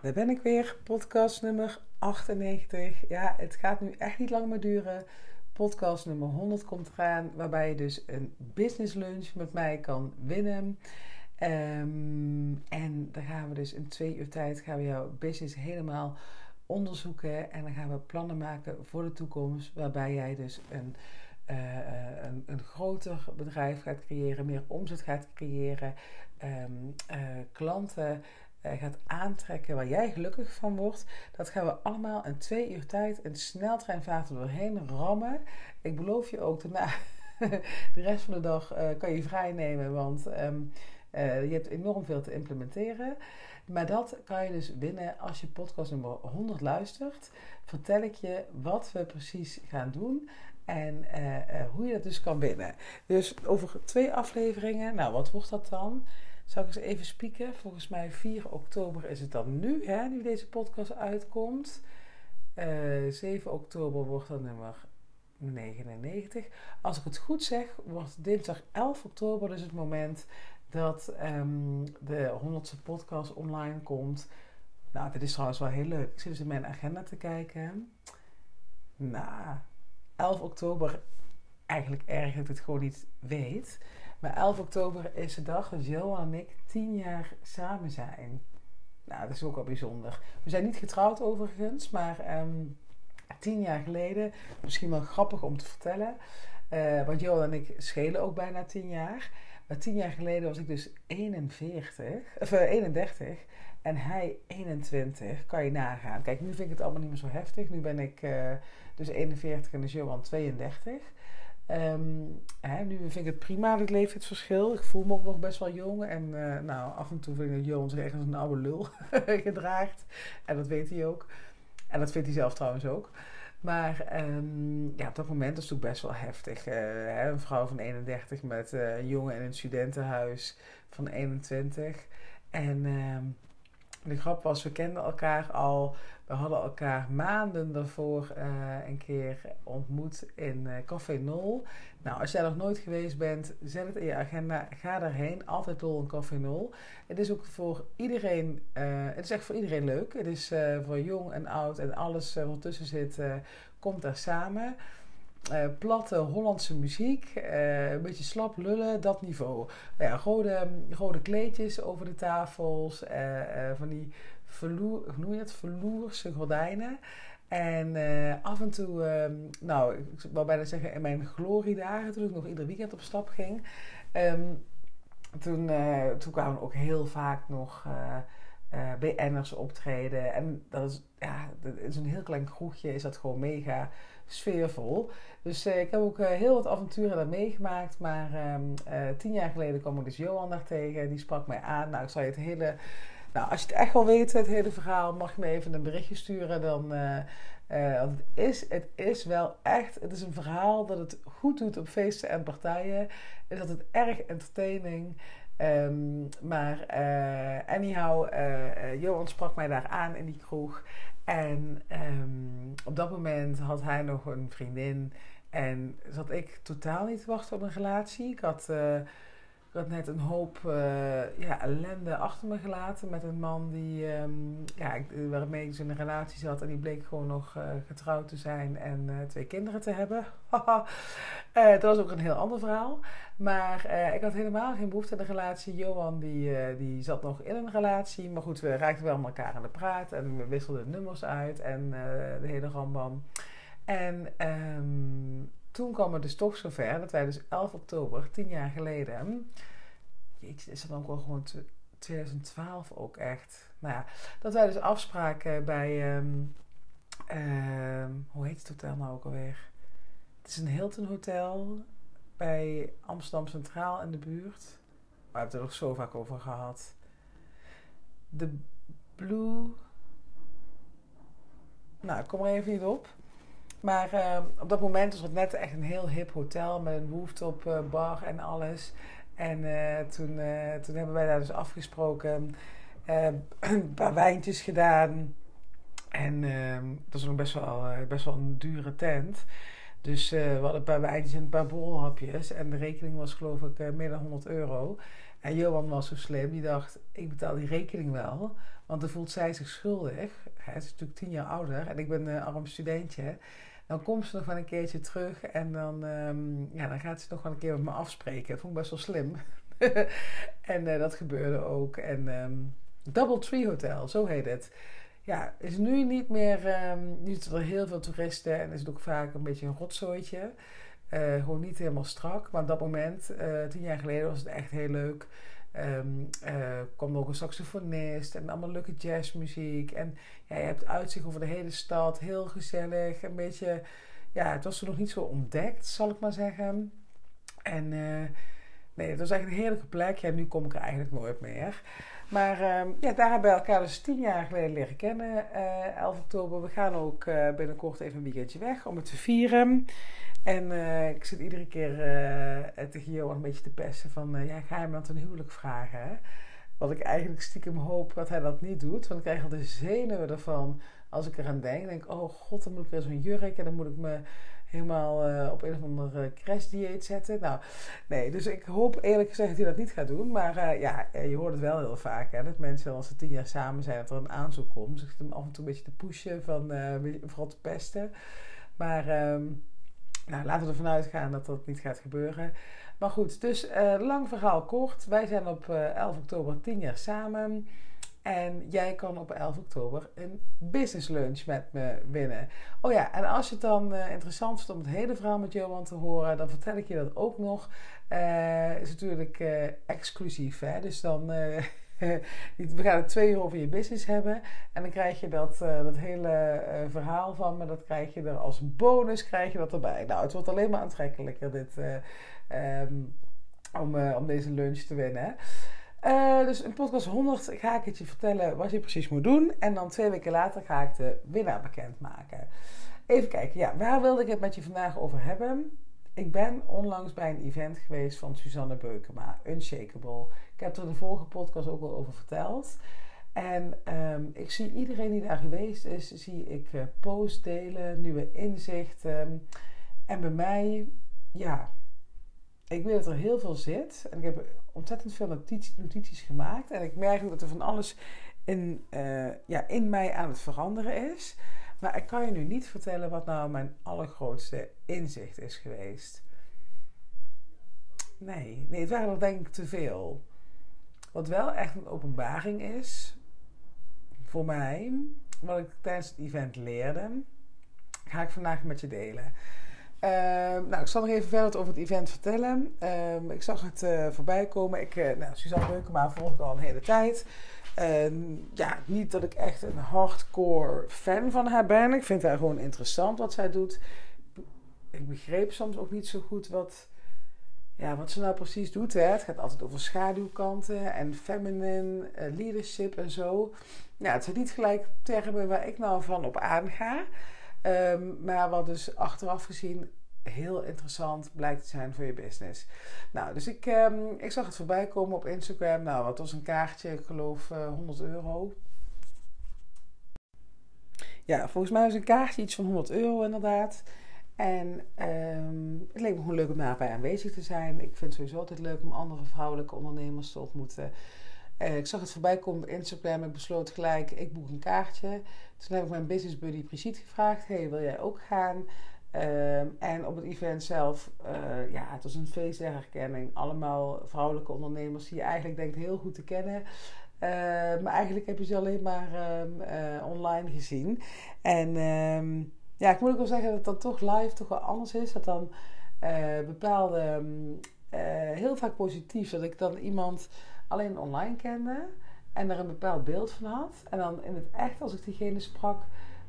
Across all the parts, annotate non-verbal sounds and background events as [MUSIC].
Daar ben ik weer, podcast nummer 98. Ja, het gaat nu echt niet lang meer duren. Podcast nummer 100 komt eraan, waarbij je dus een business lunch met mij kan winnen. Ehm, en dan gaan we dus in twee uur tijd gaan we jouw business helemaal onderzoeken. En dan gaan we plannen maken voor de toekomst, waarbij jij dus een, uh, een, een, groter bedrijf gaat creëren, meer omzet gaat creëren, um, uh, klanten gaat aantrekken waar jij gelukkig van wordt. Dat gaan we allemaal in twee uur tijd in sneltreinvaart doorheen rammen. Ik beloof je ook [LAUGHS] de rest van de dag kan je vrij nemen, want um, je hebt enorm veel te implementeren. Maar dat kan je dus winnen als je podcast nummer 100 luistert. Vertel ik je wat we precies gaan doen en hoe je dat dus kan winnen. Dus over twee afleveringen, nou wat wordt dat dan? Zal ik eens even spieken? Volgens mij 4 oktober is het dan nu, hè, nu deze podcast uitkomt. Uh, eh, 7 oktober wordt dat nummer 99. Als ik het goed zeg, wordt dinsdag 11 oktober dus het moment dat um, de 100ste podcast online komt. Nou, dit is trouwens wel heel leuk. Ik zit dus in mijn agenda te kijken. Nou, 11 oktober, eigenlijk erg dat ik het gewoon niet weet. Maar 11 oktober is de dag dat Johan en ik 10 jaar samen zijn. Nou, dat is ook wel bijzonder. We zijn niet getrouwd overigens, maar um, tien jaar geleden, misschien wel grappig om te vertellen. Uh, want Johan en ik schelen ook bijna 10 jaar. Maar tien jaar geleden was ik dus 41, of uh, 31 en hij 21. Kan je nagaan. Kijk, nu vind ik het allemaal niet meer zo heftig. Nu ben ik uh, dus 41 en is Johan 32. Um, hè, nu vind ik het prima, het leeftijdsverschil. Ik voel me ook nog best wel jong. En uh, nou, af en toe vind ik dat Johan zich als een oude lul [LAUGHS] gedraagt. En dat weet hij ook. En dat vindt hij zelf trouwens ook. Maar um, ja, op dat moment is het best wel heftig. Uh, hè, een vrouw van 31 met uh, een jongen in een studentenhuis van 21. En uh, de grap was, we kenden elkaar al. We hadden elkaar maanden daarvoor uh, een keer ontmoet in uh, Café Nol. Nou, als jij nog nooit geweest bent, zet het in je agenda. Ga daarheen. Altijd Nol en Café Nol. Het is ook voor iedereen, uh, het is echt voor iedereen leuk. Het is voor jong en oud en alles wat tussen zit, komt daar samen. Uh, platte Hollandse muziek, uh, een beetje slap lullen, dat niveau. Nou ja, rode, rode kleedjes over de tafels, uh, van die verloer, hoe noem je het? verloerse gordijnen. En af en toe, ehm, nou, ik wou bijna zeggen in mijn gloriedagen, toen ik nog ieder weekend op stap ging, um, toen, toen kwamen ook heel vaak nog BN'ers optreden. En dat is, ja, zo'n heel klein kroegje is dat gewoon mega sfeervol. Dus uh, ik heb ook uh, heel wat avonturen daar meegemaakt. Maar um, tien jaar geleden kwam ik dus Johan daar tegen. Die sprak mij aan. Nou, ik zal je het hele... Nou, als je het echt wil weten, het hele verhaal, mag je me even een berichtje sturen. Dan, het is, het is wel echt... Het is een verhaal dat het goed doet op feesten en partijen. Is dat het erg entertaining... Um, maar anyhow, Johan sprak mij daar aan in die kroeg. En um, op dat moment had hij nog een vriendin. En zat ik totaal niet te wachten op een relatie. Ik had, uh, ik had net een hoop ja, ellende achter me gelaten met een man die, um, ja, waarmee ik in een relatie zat. En die bleek gewoon nog getrouwd te zijn en twee kinderen te hebben. dat was ook een heel ander verhaal. Maar ik had helemaal geen behoefte aan een relatie. Johan die, die zat nog in een relatie. Maar goed, we raakten wel met elkaar aan de praat. En we wisselden nummers uit. En de hele rambam. En um, toen kwam het dus toch zover. Dat wij dus 11 oktober, tien jaar geleden. Jeetje, is dat dan ook wel gewoon 2012 ook echt. Nou ja, dat wij dus afspraken bij... Um, hoe heet het hotel nou ook alweer? Het is een Hilton Hotel bij Amsterdam Centraal in de buurt. We hebben het er nog zo vaak over gehad. De Blue. Nou, ik kom er even niet op. Maar uh, op dat moment was het net echt een heel hip hotel met een rooftop uh, bar en alles. En uh, toen, toen hebben wij daar dus afgesproken. [CLEARS THROAT] een paar wijntjes gedaan. En ehm, dat was nog best wel, best wel een dure tent. Dus we hadden een paar wijntjes en een paar borrelhapjes. En de rekening was geloof ik meer dan 100 euro. En Johan was zo slim, die dacht, ik betaal die rekening wel. Want dan voelt zij zich schuldig. Hij is natuurlijk tien jaar ouder en ik ben een arm studentje. Dan komt ze nog wel een keertje terug en dan, um, ja, dan gaat ze nog wel een keer met me afspreken. Dat vond ik best wel slim. [LAUGHS] en uh, dat gebeurde ook. En um, Double Tree Hotel, zo heet het. Ja, is nu niet meer. Um, nu zitten er heel veel toeristen en is het ook vaak een beetje een rotzooitje. Uh, gewoon niet helemaal strak. Maar op dat moment, uh, tien jaar geleden, was het echt heel leuk. Um, uh, kwam ook een saxofonist en allemaal leuke jazzmuziek. En ja, je hebt uitzicht over de hele stad. Heel gezellig. Een beetje, ja, het was er nog niet zo ontdekt, zal ik maar zeggen. En nee, het was echt een heerlijke plek. Ja, nu kom ik er eigenlijk nooit meer. Maar uh, ja, daar hebben we elkaar dus tien jaar geleden leren kennen, uh, 11 oktober. We gaan ook uh, binnenkort even een weekendje weg om het te vieren. En uh, ik zit iedere keer tegen Johan een beetje te pesten van... ja, ga je dan een huwelijk vragen? Wat ik eigenlijk stiekem hoop dat hij dat niet doet. Want ik krijg al de zenuwen ervan als ik eraan denk. Ik denk, oh god, dan moet ik weer zo'n jurk en dan moet ik me helemaal uh, op een of ander uh, crashdieet zetten. Nou, nee, dus ik hoop eerlijk gezegd dat hij dat niet gaat doen. Maar uh, ja, je hoort het wel heel vaak. Hè, dat mensen als ze tien jaar samen zijn, dat er een aanzoek komt. Dus ik hem af en toe een beetje te pushen, van, vooral te pesten. Maar um, nou, laten we ervan uitgaan dat dat niet gaat gebeuren. Maar goed, dus lang verhaal kort. Wij zijn op 11 oktober tien jaar samen. En jij kan op 11 oktober een business lunch met me winnen. Oh ja, en als je het dan uh, interessant vindt om het hele verhaal met Johan te horen, dan vertel ik je dat ook nog. Uh, is natuurlijk uh, exclusief, hè? Dus dan. [LAUGHS] we gaan het twee uur over je business hebben. En dan krijg je dat, dat hele verhaal van me. Dat krijg je er als bonus krijg je dat erbij. Nou, het wordt alleen maar aantrekkelijker dit, um, om, om deze lunch te winnen. Uh, dus in podcast 100 ga ik het je vertellen wat je precies moet doen. En dan twee weken later ga ik de winnaar bekendmaken. Even kijken, ja, waar wilde ik het met je vandaag over hebben? Ik ben onlangs bij een event geweest van Suzanne Beukema, Unshakable. Ik heb er de vorige podcast ook al over verteld. En um, ik zie iedereen die daar geweest is, zie ik uh, posts delen, nieuwe inzichten. En bij mij, ja, ik weet dat er heel veel zit. En ik heb ontzettend veel notities, gemaakt. En ik merk ook dat er van alles in, uh, ja, in mij aan het veranderen is. Maar ik kan je nu niet vertellen wat nou mijn allergrootste inzicht is geweest. Nee, nee het waren er denk ik te veel. Wat wel echt een openbaring is, voor mij, wat ik tijdens het event leerde, ga ik vandaag met je delen. Uh, nou, ik zal nog even verder over het event vertellen. Uh, ik zag het uh, voorbij komen. Ik, uh, nou, Suzanne Beukema volg ik al een hele tijd. ja, niet dat ik echt een hardcore fan van haar ben. Ik vind haar gewoon interessant wat zij doet. Ik begreep soms ook niet zo goed wat, ja, wat ze nou precies doet. Hè. Het gaat altijd over schaduwkanten en feminine leadership en zo. Ja, het zijn niet gelijk termen waar ik nou van op aanga. Um, maar wat dus achteraf gezien heel interessant blijkt te zijn voor je business. Nou, dus ik, um, ik zag het voorbij komen op Instagram. Nou, wat was een kaartje? Ik geloof uh, eh, 100 euro. Ja, volgens mij was een kaartje iets van 100 euro inderdaad. En um, het leek me gewoon leuk om daarbij aanwezig te zijn. Ik vind het sowieso altijd leuk om andere vrouwelijke ondernemers te ontmoeten. Uh, ik zag het voorbij komen op Instagram. Ik besloot gelijk, ik boek een kaartje. Toen heb ik mijn business buddy Brigitte gevraagd: hey, wil jij ook gaan? Um, en op het event zelf, uh, ja, het was een feest der. Allemaal vrouwelijke ondernemers die je eigenlijk denkt heel goed te kennen. Uh, maar eigenlijk heb je ze alleen maar um, uh, online gezien. En ja, ik moet ook wel zeggen dat het dan toch live toch wel anders is. Dat dan bepaalde, heel vaak positief, dat ik dan iemand alleen online kende en er een bepaald beeld van had. En dan in het echt, als ik diegene sprak,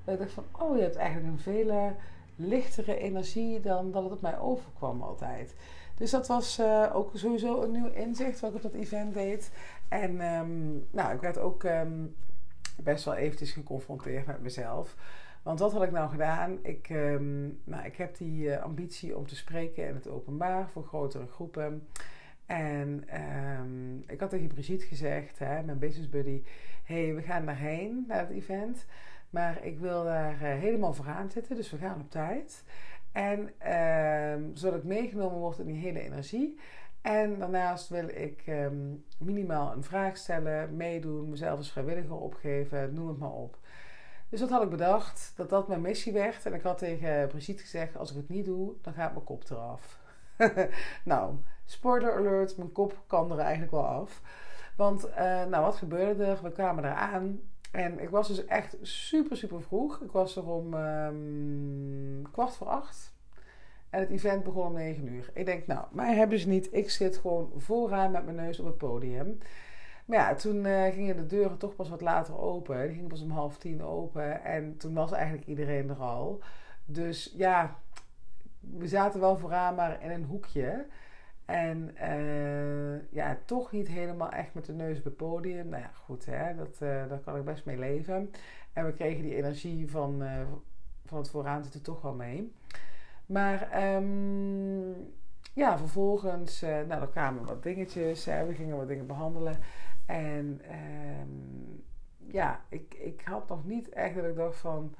dat ik dacht van, oh, je hebt eigenlijk een vele lichtere energie dan dat het op mij overkwam altijd. Dus dat was uh, ook sowieso een nieuw inzicht wat ik op dat event deed. En um, nou, ik werd ook um, best wel eventjes geconfronteerd met mezelf. Want wat had ik nou gedaan? Ik, um, nou, ik heb die uh, ambitie om te spreken in het openbaar voor grotere groepen. En um, ik had tegen Brigitte gezegd, hè, mijn business buddy, hey, we gaan daarheen, naar het event. Maar ik wil daar uh, helemaal vooraan zitten, dus we gaan op tijd. En um, zodat ik meegenomen word in die hele energie. En daarnaast wil ik ehm, minimaal een vraag stellen, meedoen, mezelf als vrijwilliger opgeven, noem het maar op. Dus dat had ik bedacht, dat dat mijn missie werd. En ik had tegen Brigitte gezegd, als ik het niet doe, dan gaat mijn kop eraf. [LAUGHS] nou, spoiler alert, mijn kop kan er eigenlijk wel af. Want, uh, nou, wat gebeurde er? We kwamen eraan. En ik was dus echt super, super vroeg. Ik was er om um, kwart voor acht. En het event begon om 9 uur. Ik denk, nou, mij hebben ze niet. Ik zit gewoon vooraan met mijn neus op het podium. Maar ja, toen uh, gingen de deuren toch pas wat later open. Die gingen pas om half tien open. En toen was eigenlijk iedereen er al. Dus ja, we zaten wel vooraan, maar in een hoekje. En uh, ja, toch niet helemaal echt met de neus op het podium. Nou ja, goed, hè, dat, uh, daar kan ik best mee leven. En we kregen die energie van, uh, van het vooraan zitten toch wel mee. Maar um, ja, vervolgens, nou, er kwamen wat dingetjes. we gingen wat dingen behandelen. En um, ja, ik, ik had nog niet echt dat ik dacht van...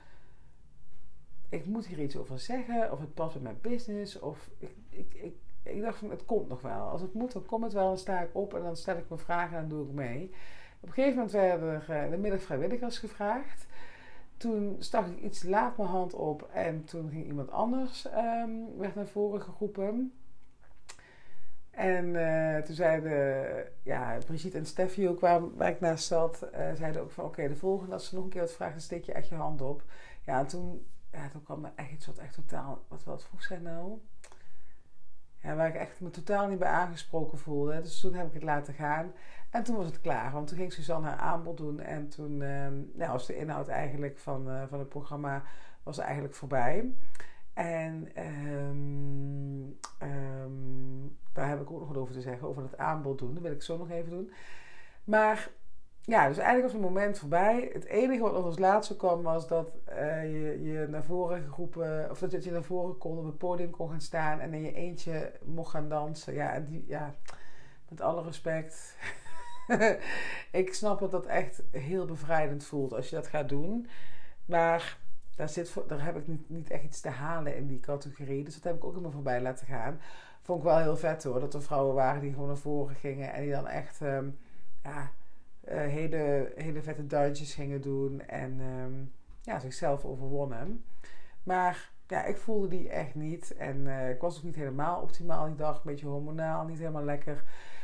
Ik moet hier iets over zeggen. Of het past bij mijn business. Of ik, ik, ik ik dacht van het komt nog wel. Als het moet, dan komt het wel. Dan sta ik op en dan stel ik mijn vragen en dan doe ik mee. Op een gegeven moment werden er uh, de middag vrijwilligers gevraagd. Toen stak ik iets laat mijn hand op en toen ging iemand anders um, werd naar voren geroepen. En uh, toen zeiden ja, Brigitte en Steffi ook, waar, ik naast zat, uh, zeiden ook van oké, de volgende, als ze nog een keer wat vragen, steek je echt je hand op. Ja, en toen, ja, toen kwam er echt iets wat echt totaal, wat, wat vroeg zijn nou? Ja, waar ik echt me totaal niet bij aangesproken voelde. Dus toen heb ik het laten gaan. En toen was het klaar. Want toen ging Suzanne haar aanbod doen. En toen um, ja, was de inhoud eigenlijk van, uh, van het programma was eigenlijk voorbij. En um, um, daar heb ik ook nog wat over te zeggen. Over het aanbod doen. Dat wil ik zo nog even doen. Maar ja, dus eigenlijk was het moment voorbij. Het enige wat nog als laatste kwam was dat uh, je, je naar voren geroepen, of dat je naar voren kon op het podium kon gaan staan en in je eentje mocht gaan dansen. Ja, en die, ja met alle respect. [LAUGHS] ik snap dat dat echt heel bevrijdend voelt als je dat gaat doen. Maar daar, zit, daar heb ik niet, niet echt iets te halen in die categorie. Dus dat heb ik ook immer voorbij laten gaan. Vond ik wel heel vet hoor. Dat er vrouwen waren die gewoon naar voren gingen en die dan echt. Um, ja, hele, hele vette duintjes gingen doen en um, ja, zichzelf overwonnen. Maar ja, ik voelde die echt niet. En uh, ik was ook niet helemaal optimaal die dag. Een beetje hormonaal, niet helemaal lekker.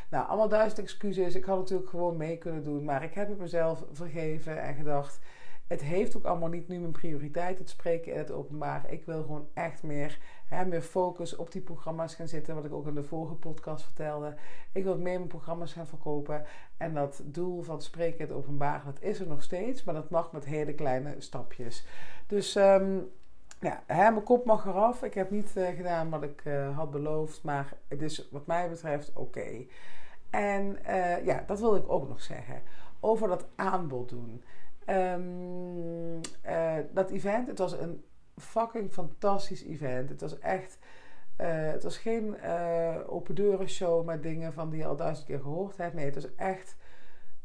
Nou, allemaal duizend excuses. Ik had natuurlijk gewoon mee kunnen doen. Maar ik heb het mezelf vergeven en gedacht het heeft ook allemaal niet nu mijn prioriteit, het spreken in het openbaar. Ik wil gewoon echt meer, hè, meer focus op die programma's gaan zitten. Wat ik ook in de vorige podcast vertelde. Ik wil meer mijn programma's gaan verkopen. En dat doel van spreken in het openbaar, dat is er nog steeds. Maar dat mag met hele kleine stapjes. Dus um, ja, hè, mijn kop mag eraf. Ik heb niet uh, gedaan wat ik uh, had beloofd. Maar het is wat mij betreft oké. En uh, ja, dat wil ik ook nog zeggen. Over dat aanbod doen. Uh, dat event, het was een fucking fantastisch event. Het was echt, uh, het was geen uh, open deuren show met dingen van die je al duizend keer gehoord hebt. Nee, het was echt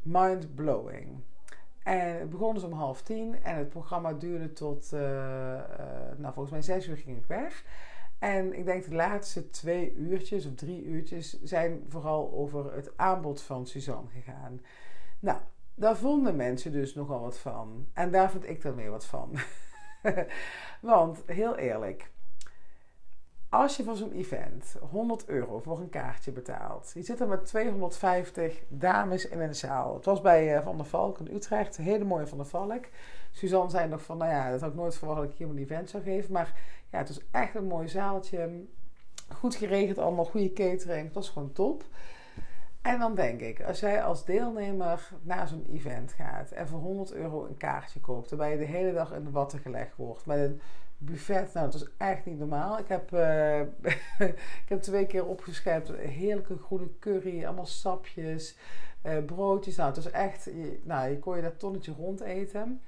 mind blowing. En het begon dus om half tien en het programma duurde tot, nou volgens mij zes uur ging ik weg. En ik denk de laatste twee uurtjes of drie uurtjes zijn vooral over het aanbod van Suzanne gegaan. Nou, daar vonden mensen dus nogal wat van. En daar vond ik dan weer wat van. [LAUGHS] [LAUGHS] Want, heel eerlijk, als je voor zo'n event 100 euro voor een kaartje betaalt, je zit er met 250 dames in een zaal. Het was bij uh, Van der Valk in Utrecht, een hele mooie Van der Valk. Suzanne zei nog van, nou ja, dat had ik nooit verwacht dat ik hier een event zou geven. Maar ja, het was echt een mooi zaaltje. Goed geregeld allemaal, goede catering. Het was gewoon top. En dan denk ik, als jij als deelnemer naar zo'n event gaat en voor 100 euro een kaartje koopt, waarbij je de hele dag in de watten gelegd wordt met een buffet, nou dat is echt niet normaal. Ik heb, uh, [LAUGHS] ik heb twee keer opgeschept, heerlijke groene curry, allemaal sapjes, uh, broodjes. Nou, het is echt, je, nou, je kon je dat tonnetje rond eten.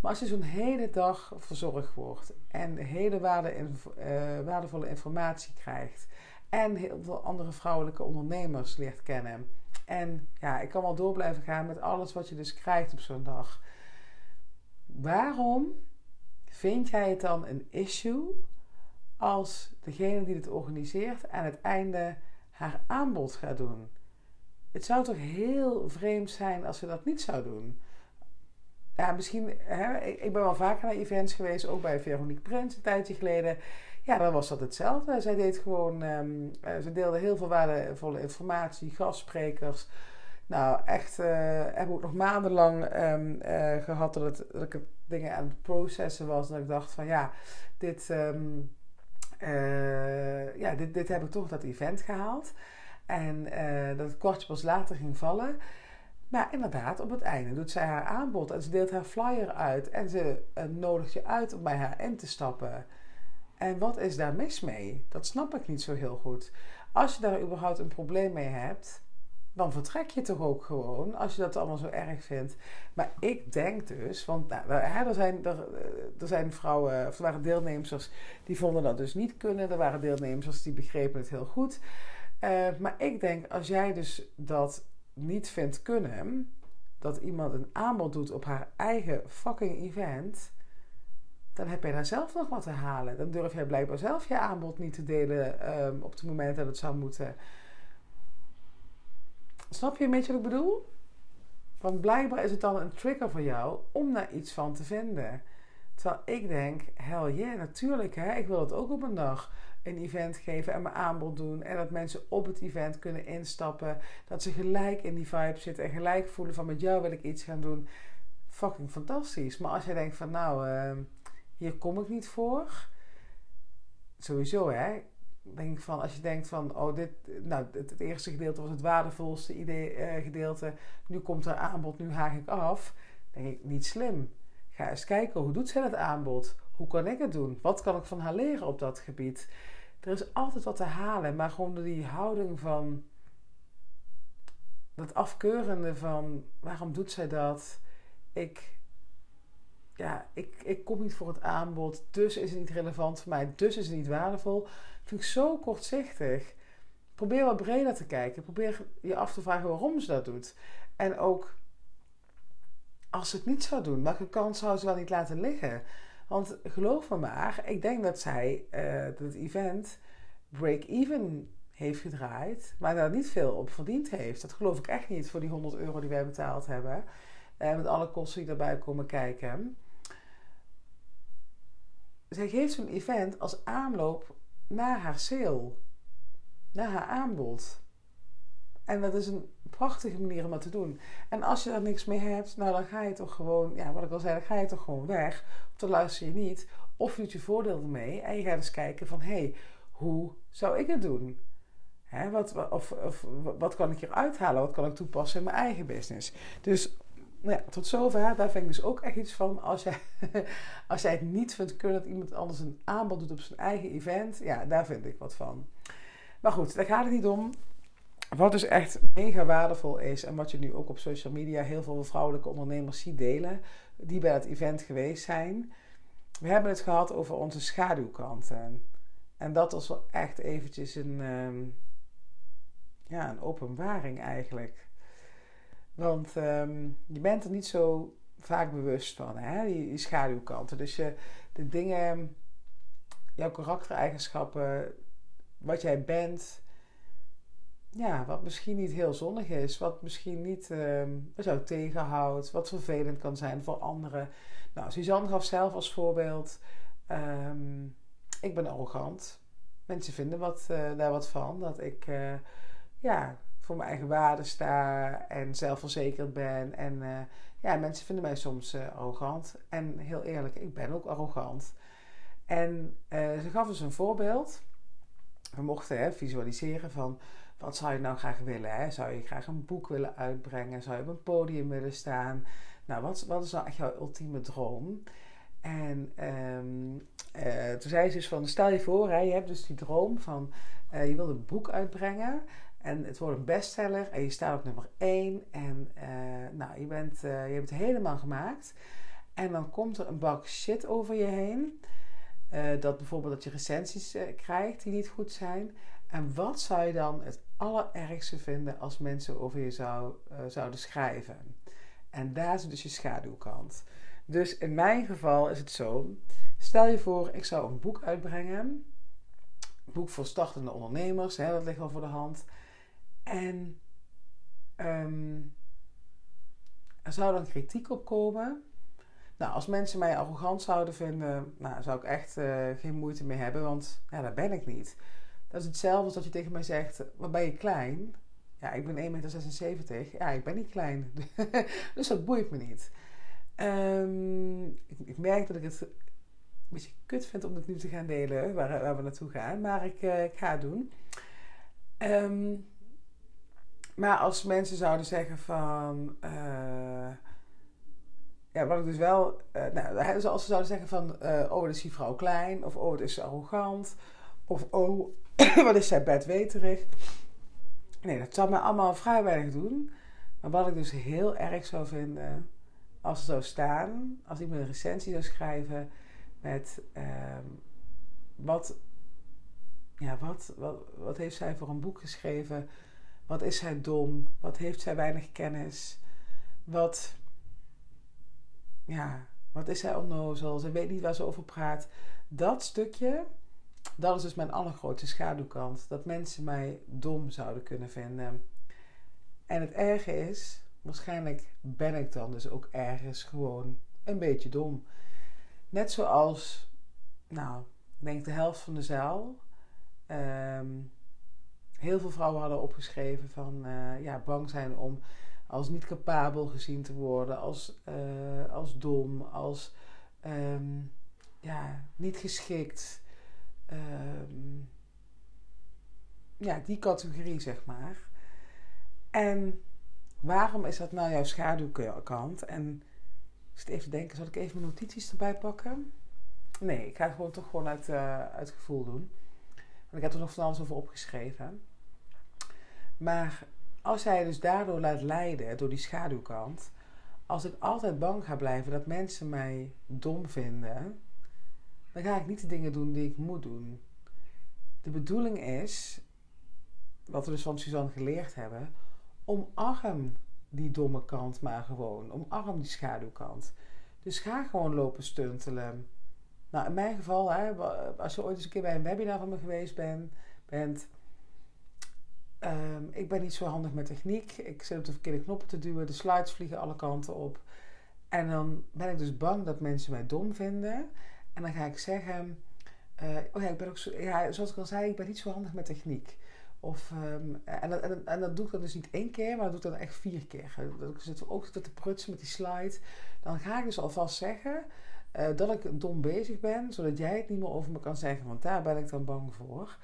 Maar als je zo'n hele dag verzorgd wordt en hele waarde, uh, waardevolle informatie krijgt en heel veel andere vrouwelijke ondernemers leert kennen. En ja, ik kan wel door blijven gaan met alles wat je dus krijgt op zo'n dag. Waarom vind jij het dan een issue als degene die het organiseert aan het einde haar aanbod gaat doen. Het zou toch heel vreemd zijn als ze dat niet zou doen. Ja, misschien, hè, ik ben wel vaker naar events geweest, ook bij Veronique Prins een tijdje geleden. Ja, dan was dat hetzelfde. Zij deed gewoon, um, ze deelde heel veel waardevolle informatie, gastsprekers. Nou, echt, uh, heb ik nog maandenlang um, gehad dat, het, dat ik dingen aan het processen was. Dat ik dacht van ja, dit, um, uh, ja, dit, dit heb ik toch dat event gehaald. En dat het kwartje pas later ging vallen. Maar inderdaad, op het einde doet zij haar aanbod en ze deelt haar flyer uit. En ze nodigt je uit om bij haar in te stappen. En wat is daar mis mee? Dat snap ik niet zo heel goed. Als je daar überhaupt een probleem mee hebt, dan vertrek je toch ook gewoon als je dat allemaal zo erg vindt. Maar ik denk dus, want nou, er, zijn, er, er zijn vrouwen, of waren deelnemers die vonden dat dus niet kunnen. Er waren deelnemers die begrepen het heel goed. Uh, maar ik denk, als jij dus dat niet vindt kunnen, dat iemand een aanbod doet op haar eigen fucking event dan heb jij daar zelf nog wat te halen. Dan durf jij blijkbaar zelf je aanbod niet te delen um, op het moment dat het zou moeten. Snap je een beetje wat ik bedoel? Want blijkbaar is het dan een trigger voor jou om daar iets van te vinden. Terwijl ik denk, hell yeah, natuurlijk hè, ik wil het ook op een dag een event geven en mijn aanbod doen. En dat mensen op het event kunnen instappen. Dat ze gelijk in die vibe zitten en gelijk voelen van met jou wil ik iets gaan doen. Fucking fantastisch. Maar als jij denkt van nou, uh, hier kom ik niet voor. Sowieso, hè. Denk van, als je denkt van, oh, dit, nou, het, eerste gedeelte was het waardevolste idee, eh, gedeelte. Nu komt er aanbod, nu haak ik af. Denk ik, niet slim. Ga eens kijken, hoe doet zij dat aanbod? Hoe kan ik het doen? Wat kan ik van haar leren op dat gebied? Er is altijd wat te halen, maar gewoon door die houding van dat afkeurende van waarom doet zij dat? Ik ja, ik, ik kom niet voor het aanbod, dus is het niet relevant voor mij, dus is het niet waardevol. vind ik zo kortzichtig. Probeer wat breder te kijken. Probeer je af te vragen waarom ze dat doet. En ook als ze het niet zou doen, welke kans zou ze wel niet laten liggen? Want geloof me maar, ik denk dat zij uh, het event break-even heeft gedraaid, maar daar niet veel op verdiend heeft. Dat geloof ik echt niet voor die 100 euro die wij betaald hebben. Uh, met alle kosten die daarbij komen kijken zij geeft zo'n event als aanloop naar haar sale, naar haar aanbod. En dat is een prachtige manier om dat te doen. En als je daar niks mee hebt, nou dan ga je toch gewoon, ja, wat ik al zei, dan ga je toch gewoon weg. Of dan luister je niet. Of je doet je voordeel ermee en je gaat eens kijken van, hé, hey, hoe zou ik het doen? Hè, wat, of, of wat kan ik hier uithalen? Wat kan ik toepassen in mijn eigen business? Dus nou ja, tot zover. Daar vind ik dus ook echt iets van. Als jij, [LAUGHS] als jij het niet vindt kunnen dat iemand anders een aanbod doet op zijn eigen event. Ja, daar vind ik wat van. Maar goed, daar gaat het niet om. Wat dus echt mega waardevol is. En wat je nu ook op social media heel veel vrouwelijke ondernemers ziet delen. Die bij het event geweest zijn. We hebben het gehad over onze schaduwkanten. En dat was wel echt eventjes een, ehm, ja, een openbaring eigenlijk. Want um, je bent er niet zo vaak bewust van, hè? Die, die schaduwkanten. Dus je, de dingen, jouw karaktereigenschappen, wat jij bent, ja, wat misschien niet heel zonnig is, wat misschien niet, um, jou tegenhoudt, wat vervelend kan zijn voor anderen. Nou, Suzanne gaf zelf als voorbeeld, um, ik ben arrogant. Mensen vinden wat, uh, daar wat van, dat ik, uh, ja, voor mijn eigen waarde sta en zelfverzekerd ben. En uh, ja, mensen vinden mij soms uh, arrogant. En heel eerlijk, ik ben ook arrogant. En uh, ze gaf dus een voorbeeld. We mochten hè, visualiseren van wat zou je nou graag willen? Hè? Zou je graag een boek willen uitbrengen? Zou je op een podium willen staan? Nou, wat, wat is nou jouw ultieme droom? En um, toen zei ze dus van, stel je voor, hè, je hebt dus die droom van, je wilt een boek uitbrengen. En het wordt een bestseller en je staat op nummer 1. En uh, nou, je, bent, uh, je hebt het helemaal gemaakt. En dan komt er een bak shit over je heen. Uh, dat bijvoorbeeld dat je recensies krijgt die niet goed zijn. En wat zou je dan het allerergste vinden als mensen over je zou, zouden schrijven? En daar zit dus je schaduwkant. Dus in mijn geval is het zo. Stel je voor, ik zou een boek uitbrengen. boek voor startende ondernemers, hè, dat ligt wel voor de hand. En ehm, er zou dan kritiek op komen. Nou, als mensen mij arrogant zouden vinden, nou, zou ik echt uh, geen moeite mee hebben, want ja, ben ik niet. Dat is hetzelfde als dat je tegen mij zegt, wat ben je klein? Ja, ik ben 1,76 meter. Ja, ik ben niet klein. [LAUGHS] dus dat boeit me niet. Um, ik, ik, merk dat ik het een beetje kut vind om dit nu te gaan delen, waar, we naartoe gaan. Maar ik, uh, ik ga het doen. Um, maar als mensen zouden zeggen van... Uh, ja, wat ik dus wel... Uh, nou, als ze zouden zeggen van... Uh, oh, wat is die vrouw klein? Of oh, wat is ze arrogant? Of oh, [COUGHS] wat is zij bedweterig? Nee, dat zou mij allemaal vrij weinig doen. Maar wat ik dus heel erg zou vinden... Als er zou staan... Als ik een recensie zou schrijven... Met... Uh, wat, ja, wat, wat, wat heeft zij voor een boek geschreven... Wat is zij dom? Wat heeft zij weinig kennis? Wat, ja, wat is zij onnozel? Ze weet niet waar ze over praat. Dat stukje, dat is dus mijn allergrootste schaduwkant. Dat mensen mij dom zouden kunnen vinden. En het erge is, waarschijnlijk ben ik dan dus ook ergens gewoon een beetje dom. Net zoals, nou, ik denk de helft van de zaal. Um, heel veel vrouwen hadden opgeschreven van uh, ja, bang zijn om als niet capabel gezien te worden, als, uh, als dom, als um, ja, niet geschikt. Um, ja, die categorie zeg maar. En waarom is dat nou jouw schaduwkant? En ik zit even denken, zal ik even mijn notities erbij pakken? Nee, ik ga het gewoon toch gewoon uit, uh, uit gevoel doen. Want ik heb er nog van alles over opgeschreven. Maar als jij dus daardoor laat leiden, door die schaduwkant, als ik altijd bang ga blijven dat mensen mij dom vinden, dan ga ik niet de dingen doen die ik moet doen. De bedoeling is, wat we dus van Suzanne geleerd hebben, omarm die domme kant maar gewoon. Omarm die schaduwkant. Dus ga gewoon lopen stuntelen. Nou, in mijn geval, hè, als je ooit eens een keer bij een webinar van me geweest bent, bent Ehm, ik ben niet zo handig met techniek. Ik zit op de verkeerde knoppen te duwen. De slides vliegen alle kanten op. En dan ben ik dus bang dat mensen mij dom vinden. En dan ga ik zeggen... Uh, oh ja, ik ben ook zo, ja, zoals ik al zei, ik ben niet zo handig met techniek. Of, um, en, en, en, dat doe ik dan dus niet één keer, maar dat doe ik dan echt vier keer. Dat ik zit ook te prutsen met die slide. Dan ga ik dus alvast zeggen uh, dat ik dom bezig ben, zodat jij het niet meer over me kan zeggen. Want daar ben ik dan bang voor.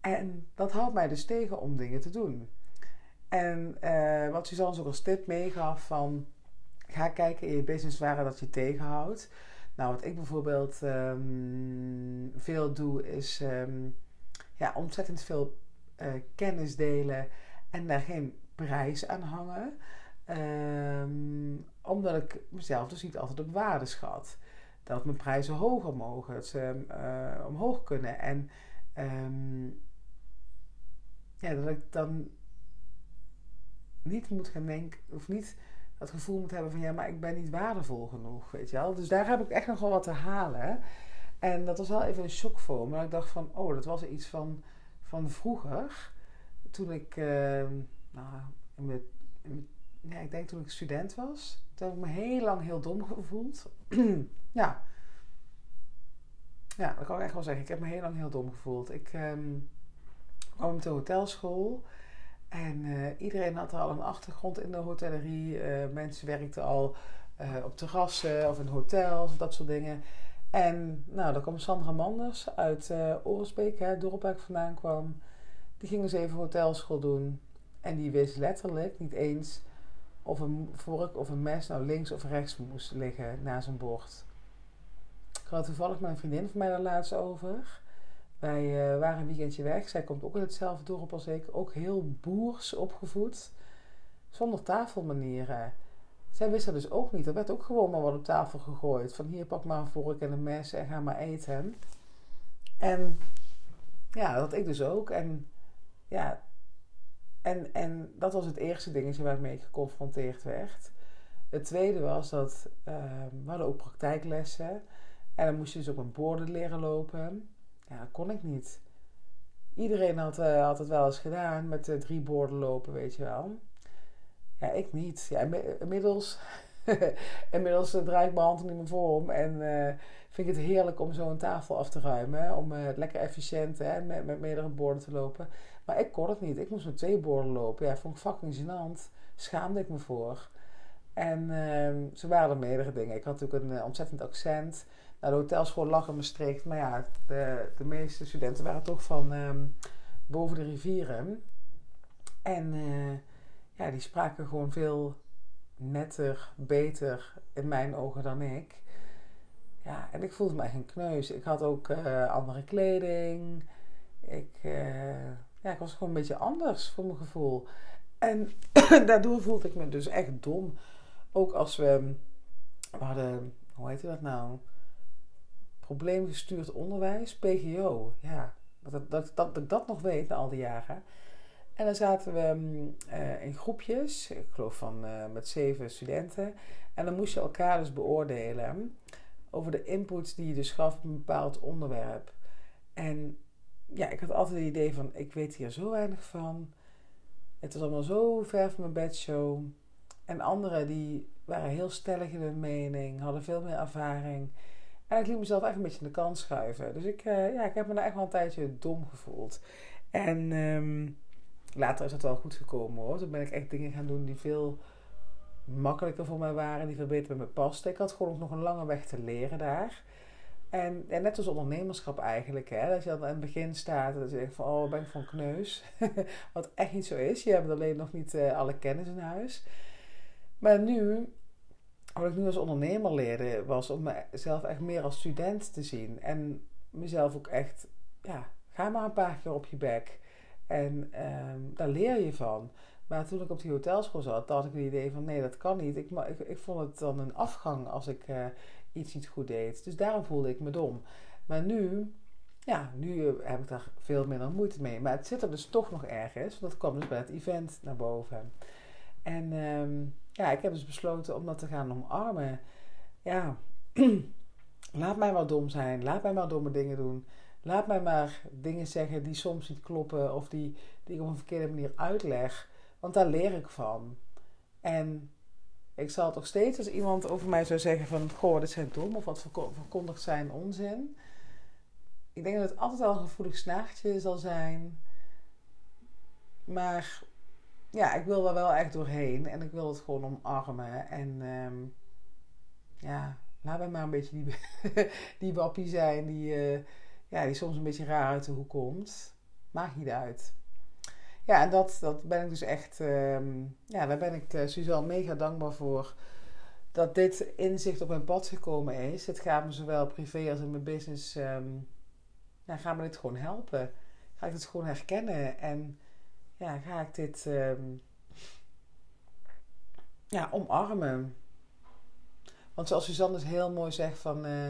En dat houdt mij dus tegen om dingen te doen. En uh, wat Suzanne ook als tip meegaf van... Ga kijken in je business waar dat je tegenhoudt. Nou, wat ik bijvoorbeeld um, veel doe is... Um, ja, ontzettend veel uh, kennis delen en daar geen prijs aan hangen. Um, omdat ik mezelf dus niet altijd op waarde schat. Dat mijn prijzen hoger mogen, dat ze uh, omhoog kunnen. En um, ja, dat ik dan niet moet gaan denken, of niet dat gevoel moet hebben van ja, maar ik ben niet waardevol genoeg, weet je wel. Dus daar heb ik echt nog wel wat te halen. En dat was wel even een shock voor me. Maar ik dacht van, oh, dat was iets van, van vroeger. Toen ik, uh, nou, in in ja, ik denk toen ik student was. Toen heb ik me heel lang heel dom gevoeld. [CLEARS THROAT] ja. Ja, dat kan ik echt wel zeggen. Ik heb me heel lang heel dom gevoeld. Ik... Um, kwam de hotelschool. En uh, iedereen had al een achtergrond in de hotellerie. Uh, mensen werkten al uh, op terrassen of in hotels of dat soort dingen. En nou, daar kwam Sandra Manders uit uh, Oorensbeek, het dorp waar ik vandaan kwam. Die ging eens even hotelschool doen. En die wist letterlijk niet eens of een vork of een mes nou links of rechts moest liggen na zijn bord. Ik had toevallig mijn vriendin van mij daar laatst over. Wij uh, waren een weekendje weg. Zij komt ook in hetzelfde dorp als ik. Ook heel boers opgevoed. Zonder tafelmanieren. Zij wist dat dus ook niet. Er werd ook gewoon maar wat op tafel gegooid. Van hier pak maar een vork en een mes en ga maar eten. En ja, dat ik dus ook. En ja, en, en dat was het eerste dingetje waarmee ik geconfronteerd werd. Het tweede was dat uh, we hadden ook praktijklessen. En dan moest je dus op een borden leren lopen. Ja, dat kon ik niet. Iedereen had, uh, had het wel eens gedaan met uh, drie borden lopen, weet je wel. Ja, ik niet. Ja, inmiddels, [LAUGHS] inmiddels draai ik mijn hand niet meer voor om. En vind ik het heerlijk om zo een tafel af te ruimen. Om lekker efficiënt hè, met, met meerdere borden te lopen. Maar ik kon het niet. Ik moest met twee borden lopen. Ja, vond ik fucking gênant. Schaamde ik me voor. En uh, zo waren er meerdere dingen. Ik had natuurlijk een uh, ontzettend accent. Nou, de hotelschool lag in Maastricht. Maar ja, de, de meeste studenten waren toch van um, boven de rivieren. En uh, ja, die spraken gewoon veel netter, beter in mijn ogen dan ik. Ja, en ik voelde me echt een kneus. Ik had ook uh, andere kleding. Ik, ja, ik was gewoon een beetje anders voor mijn gevoel. En [CLEARS THROAT] daardoor voelde ik me dus echt dom. Ook als we, we hadden, hoe heet dat nou? Probleemgestuurd onderwijs, PGO. Ja, dat, dat, dat, ik dat nog weet na al die jaren. En dan zaten we uh, in groepjes, ik geloof van uh, met zeven studenten. En dan moest je elkaar dus beoordelen over de inputs die je dus gaf op een bepaald onderwerp. En ja, ik had altijd het idee van, ik weet hier zo weinig van. Het was allemaal zo ver van mijn bedshow. En anderen die waren heel stellig in hun mening, hadden veel meer ervaring. En ik liet mezelf echt een beetje in de kant schuiven. Dus ik, uh, ja, ik heb me daar echt wel een tijdje dom gevoeld. En um, later is dat wel goed gekomen hoor. Toen ben ik echt dingen gaan doen die veel makkelijker voor mij waren, die veel beter bij me pasten. Ik had gewoon ook nog een lange weg te leren daar. En, net als ondernemerschap eigenlijk, hè, dat je dan aan het begin staat en dat je van, oh, ben ik van kneus. [LAUGHS] Wat echt niet zo is. Je hebt alleen nog niet uh, alle kennis in huis. Maar nu, wat ik nu als ondernemer leerde, was om mezelf echt meer als student te zien. En mezelf ook echt, ja, ga maar een paar keer op je bek. En um, daar leer je van. Maar toen ik op die hotelschool zat, had ik het idee van nee, dat kan niet. Ik, ik, ik vond het dan een afgang als ik uh, iets niet goed deed. Dus daarom voelde ik me dom. Maar nu, ja, nu heb ik daar veel minder moeite mee. Maar het zit er dus toch nog ergens. Want dat kwam dus bij het event naar boven. En um, ja, ik heb dus besloten om dat te gaan omarmen. Ja, [CLEARS THROAT] laat mij maar dom zijn. Laat mij maar domme dingen doen. Laat mij maar dingen zeggen die soms niet kloppen. Of die, die ik op een verkeerde manier uitleg. Want daar leer ik van. En ik zal toch steeds als iemand over mij zou zeggen van... Goh, dit zijn dom of wat verkondigt zijn onzin. Ik denk dat het altijd al een gevoelig snaartje zal zijn. Maar ja, ik wil er wel echt doorheen. En ik wil het gewoon omarmen. En um, ja, laat mij maar een beetje die, [LAUGHS] die wappie zijn die, uh, ja, die soms een beetje raar uit de hoek komt. Maakt niet uit. Ja, en dat, dat ben ik dus echt, um, ja, daar ben ik uh, Suzanne mega dankbaar voor. Dat dit inzicht op mijn pad gekomen is. Het gaat me zowel privé als in mijn business, um, gaat me dit gewoon helpen. Ga ik het gewoon herkennen en ja, ga ik dit um, ja, omarmen. Want zoals Suzanne dus heel mooi zegt van... Uh,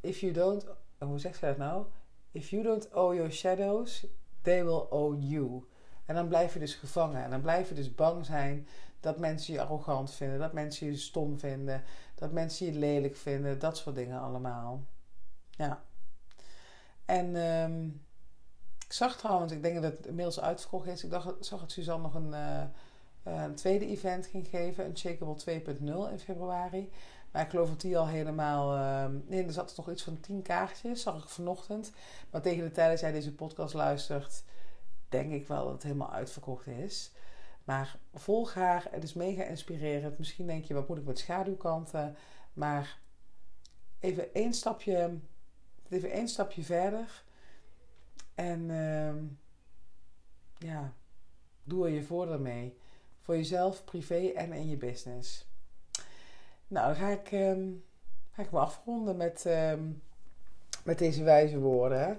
if you don't... Hoe zegt ze dat nou? If you don't owe your shadows, they will owe you. En dan blijf je dus gevangen. En dan blijf je dus bang zijn dat mensen je arrogant vinden. Dat mensen je stom vinden. Dat mensen je lelijk vinden. Dat soort dingen allemaal. Ja. En... Um, ik zag trouwens, ik denk dat het inmiddels uitverkocht is. Ik dacht, zag dat Suzanne nog een, uh, een tweede event ging geven. Een Shakeable 2.0 in februari. Maar ik geloof dat die al helemaal... Uh, nee, er zat nog iets van 10 kaartjes. Zag ik vanochtend. Maar tegen de tijd dat jij deze podcast luistert... Denk ik wel dat het helemaal uitverkocht is. Maar volg haar. Het is mega inspirerend. Misschien denk je, wat moet ik met schaduwkanten? Maar even één stapje... Even één stapje verder en uh, ja, doe er je voordeel mee. Voor jezelf, privé en in je business. Nou, dan ga ik, um, ga ik me afronden met, um, met deze wijze woorden.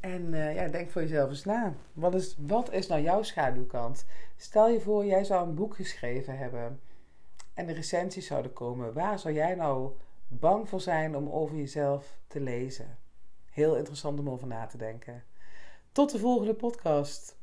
En uh, ja, denk voor jezelf eens na. Wat is, wat is nou jouw schaduwkant? Stel je voor, jij zou een boek geschreven hebben. En de recensies zouden komen. Waar zou jij nou bang voor zijn om over jezelf te lezen? Heel interessant om over na te denken. Tot de volgende podcast.